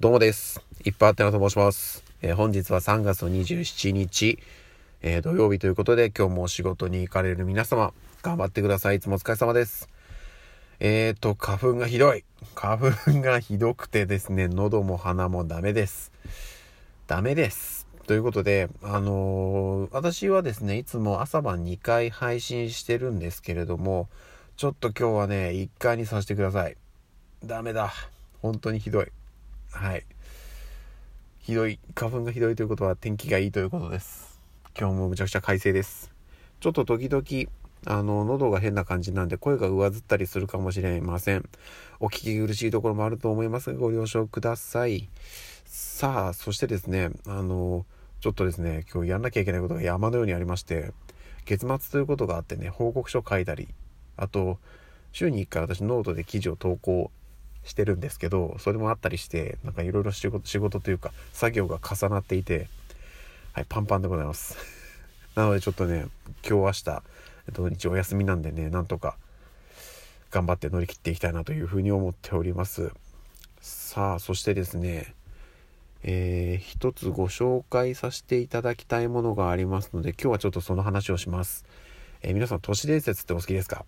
どうもです。いっぱいあってなと申します。えー、本日は3月の27日、えー、土曜日ということで、今日もお仕事に行かれる皆様、頑張ってください。いつもお疲れ様です。えーと、花粉がひどい。花粉がひどくてですね、喉も鼻もダメです。ダメです。ということで、あの、私はですね、いつも朝晩2回配信してるんですけれども、ちょっと今日はね、1回にさせてください。ダメだ。本当にひどい。はい。ひどい、花粉がひどいということは天気がいいということです。今日もむちゃくちゃ快晴です。ちょっと時々、あの、喉が変な感じなんで声が上ずったりするかもしれません。お聞き苦しいところもあると思いますが、ご了承ください。さあ、そしてですね、あの、ちょっとですね、今日やんなきゃいけないことが山のようにありまして、月末ということがあってね、報告書書いたり、あと、週に1回私ノートで記事を投稿してるんですけどそれもあったりしてなんかいろいろ仕事というか作業が重なっていてはいパンパンでございます。なのでちょっとね今日明日土日お休みなんでねなんとか頑張って乗り切っていきたいなというふうに思っております。さあそしてですねえー、一つご紹介させていただきたいものがありますので今日はちょっとその話をします、えー、皆さん都市伝説ってお好きですか？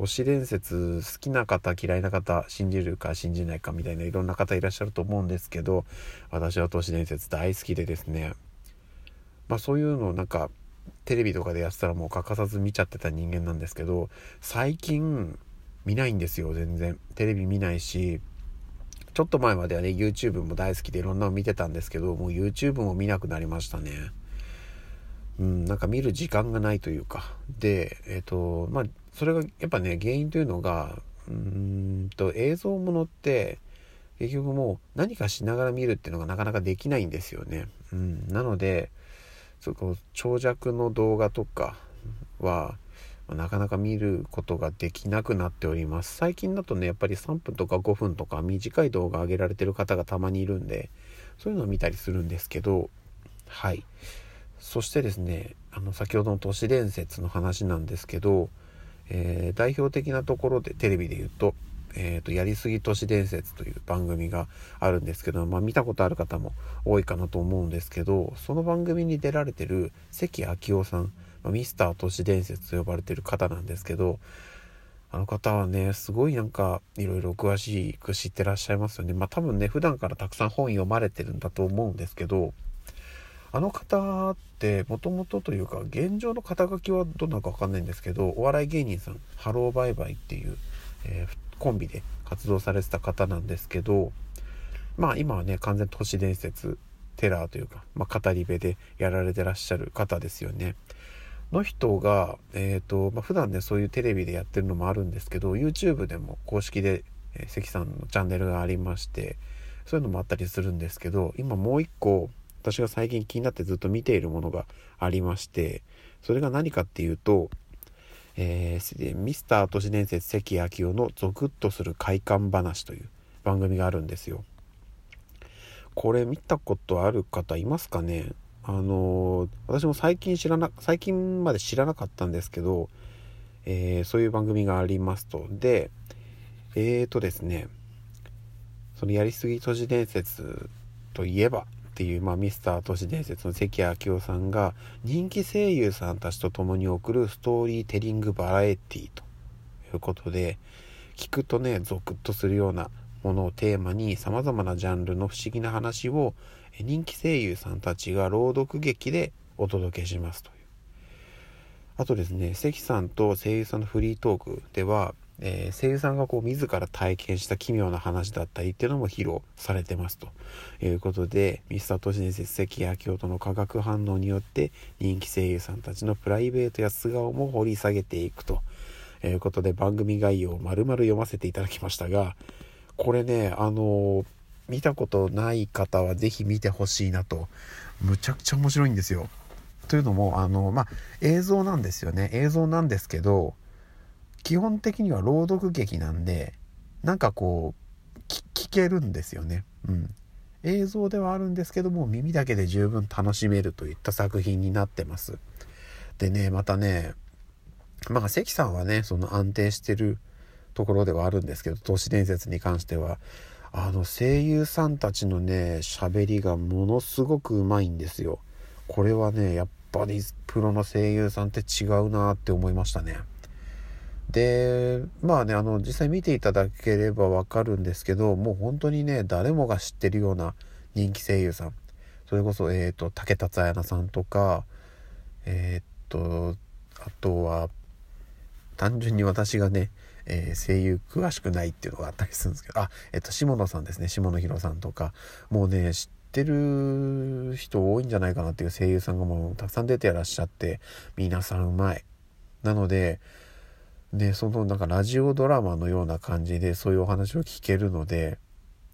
都市伝説好きな方嫌いな方信じるか信じないかみたいないろんな方いらっしゃると思うんですけど私は都市伝説大好きでですね。まあそういうのをなんかテレビとかでやってたらもう欠かさず見ちゃってた人間なんですけど最近見ないんですよ全然。テレビ見ないしちょっと前まではね YouTube も大好きでいろんなの見てたんですけどもう YouTube も見なくなりましたね。うん、なんか見る時間がないというか。でえっ、ー、とまあそれがやっぱね原因というのがうんと映像ものって結局もう何かしながら見るっていうのがなかなかできないんですよね。うん、なのでそこ長尺の動画とかはなかなか見ることができなくなっております。最近だとねやっぱり3分とか5分とか短い動画上げられてる方がたまにいるんでそういうのを見たりするんですけどはいそしてですねあの先ほどの都市伝説の話なんですけどえー、代表的なところでテレビで言うと「えーと、やりすぎ都市伝説」という番組があるんですけど、まあ、見たことある方も多いかなと思うんですけどその番組に出られてる関明夫さん、まあ、ミスター都市伝説と呼ばれてる方なんですけどあの方はねすごいなんかいろいろ詳しく知ってらっしゃいますよね。まあ多分ね普段からたくさん本読まれてるんだと思うんですけどあの方ってもともとというか現状の肩書きはどんなのか分かんないんですけどお笑い芸人さんハローバイバイっていう、えー、コンビで活動されてた方なんですけどまあ今はね完全都市伝説テラーというか、まあ、語り部でやられてらっしゃる方ですよね。の人が、えーとまあ、普段ねそういうテレビでやってるのもあるんですけど YouTube でも公式で、えー、関さんのチャンネルがありましてそういうのもあったりするんですけど今もう一個私が最近気になってずっと見ているものがありましてそれが何かっていうと、えー、ミスター都市伝説関明夫のゾクッとする快感話という番組があるんですよ。これ見たことある方いますかね？あのー、私も最近知らな最近まで知らなかったんですけど、えー、そういう番組がありますとでえーとですねそのやりすぎ都市伝説といえばっていう、まあ、ミスター都市伝説の関明夫さんが人気声優さんたちと共に送るストーリーテリングバラエティということで聞くとねゾクッとするようなものをテーマにさまざまなジャンルの不思議な話を人気声優さんたちが朗読劇でお届けしますという。あとですね関さんと声優さんのフリートークではえー、声優さんがこう自ら体験した奇妙な話だったりっていうのも披露されてますということでミスター都市伝説関明夫との化学反応によって人気声優さんたちのプライベートや素顔も掘り下げていくということで番組概要を丸々読ませていただきましたがこれねあの見たことない方は是非見てほしいなとむちゃくちゃ面白いんですよ。というのもあのまあ映像なんですよね映像なんですけど基本的には朗読劇なんでなんかこう聞けるんですよね。うん、映像ではあるんですけども耳だけで十分楽しめるといった作品になってます。でねまたねまあ関さんはねその安定してるところではあるんですけど都市伝説に関してはあの声優さんたちのね喋りがものすごくうまいんですよこれはねやっぱりプロの声優さんって違うなって思いましたねでまあねあの実際見ていただければわかるんですけどもう本当にね誰もが知ってるような人気声優さん。それこそえ、ー、と竹達彩奈さんとかえっ、ー、とあとは単純に私がね、えー、声優詳しくないっていうのがあったりするんですけどあえっ、と下野さんですね下野紘さんとか。もうね知ってる人多いんじゃないかなっていう声優さんがもうたくさん出てらっしゃって皆さんうまい。なのででそのなんかラジオドラマのような感じでそういうお話を聞けるので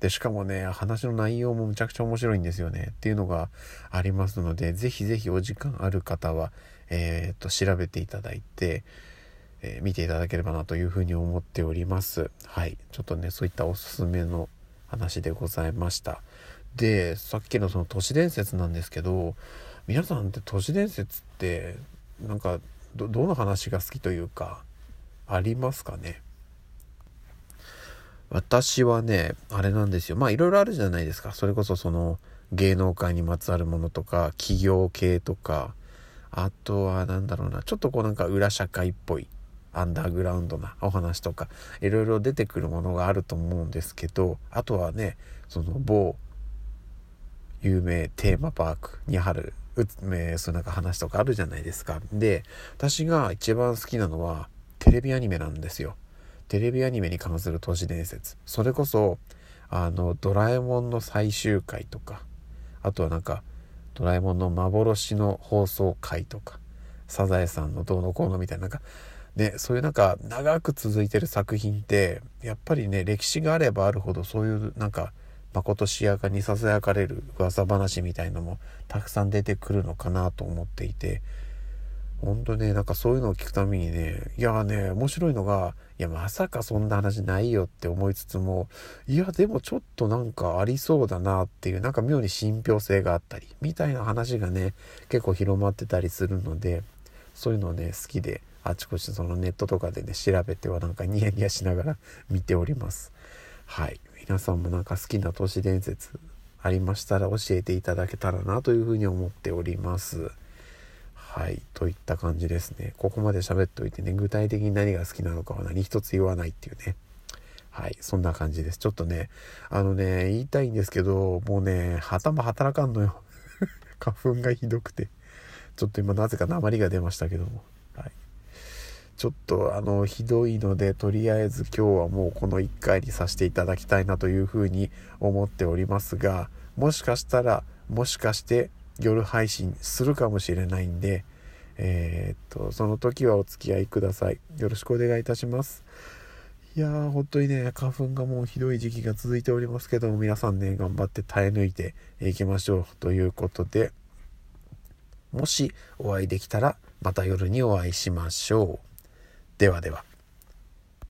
でしかもね話の内容もむちゃくちゃ面白いんですよねっていうのがありますので是非是非お時間ある方はえー、っと調べていただいて、えー、見ていただければなというふうに思っております。はい。ちょっとねそういったおすすめの話でございました。でさっきのその都市伝説なんですけど皆さんって都市伝説ってなんかどの話が好きというかありますかね？私はねあれなんですよ。まあいろいろあるじゃないですか。それこそその芸能界にまつわるものとか企業系とか。あとは何だろうな。ちょっとこうなんか裏社会っぽいアンダーグラウンドなお話とかいろいろ出てくるものがあると思うんですけどあとはねその某有名テーマパークにあるうえそうなんか話とかあるじゃないですか。で私が一番好きなのはテレビアニメなんですよ。テレビアニメに関する都市伝説。それこそ、あの、ドラえもんの最終回とか、あとはなんか、ドラえもんの幻の放送回とか、サザエさんのどうのこうのみたいな、なんか、ね、そういうなんか長く続いてる作品ってやっぱりね歴史があればあるほどそういうなんかまことしやかにささやかれる噂話みたいのもたくさん出てくるのかなと思っていてほんとね、なんかそういうのを聞くためにね、いやね、面白いのが、いや、まさかそんな話ないよって思いつつも、いや、でもちょっとなんかありそうだなっていう、なんか妙に信憑性があったり、みたいな話がね、結構広まってたりするので、そういうのね、好きで、あちこちそのネットとかでね、調べてはなんかニヤニヤしながら 見ております。はい。皆さんもなんか好きな都市伝説ありましたら教えていただけたらなというふうに思っております。はい。といった感じですね。ここまで喋っておいてね、具体的に何が好きなのかは何一つ言わないっていうね。はい。そんな感じです。ちょっとね、あのね、言いたいんですけど、もうね、頭働かんのよ。花粉がひどくて。ちょっと今なぜか鉛が出ましたけども。はい。ちょっとあの、ひどいので、とりあえず今日はもうこの1回にさせていただきたいなというふうに思っておりますが、もしかしたら、もしかして夜配信するかもしれないんで、えー、っと、その時はお付き合いください。よろしくお願いいたします。いやー、本当にね、花粉がもうひどい時期が続いておりますけども、皆さんね、頑張って耐え抜いていきましょう。ということで、もしお会いできたら、また夜にお会いしましょう。ではでは。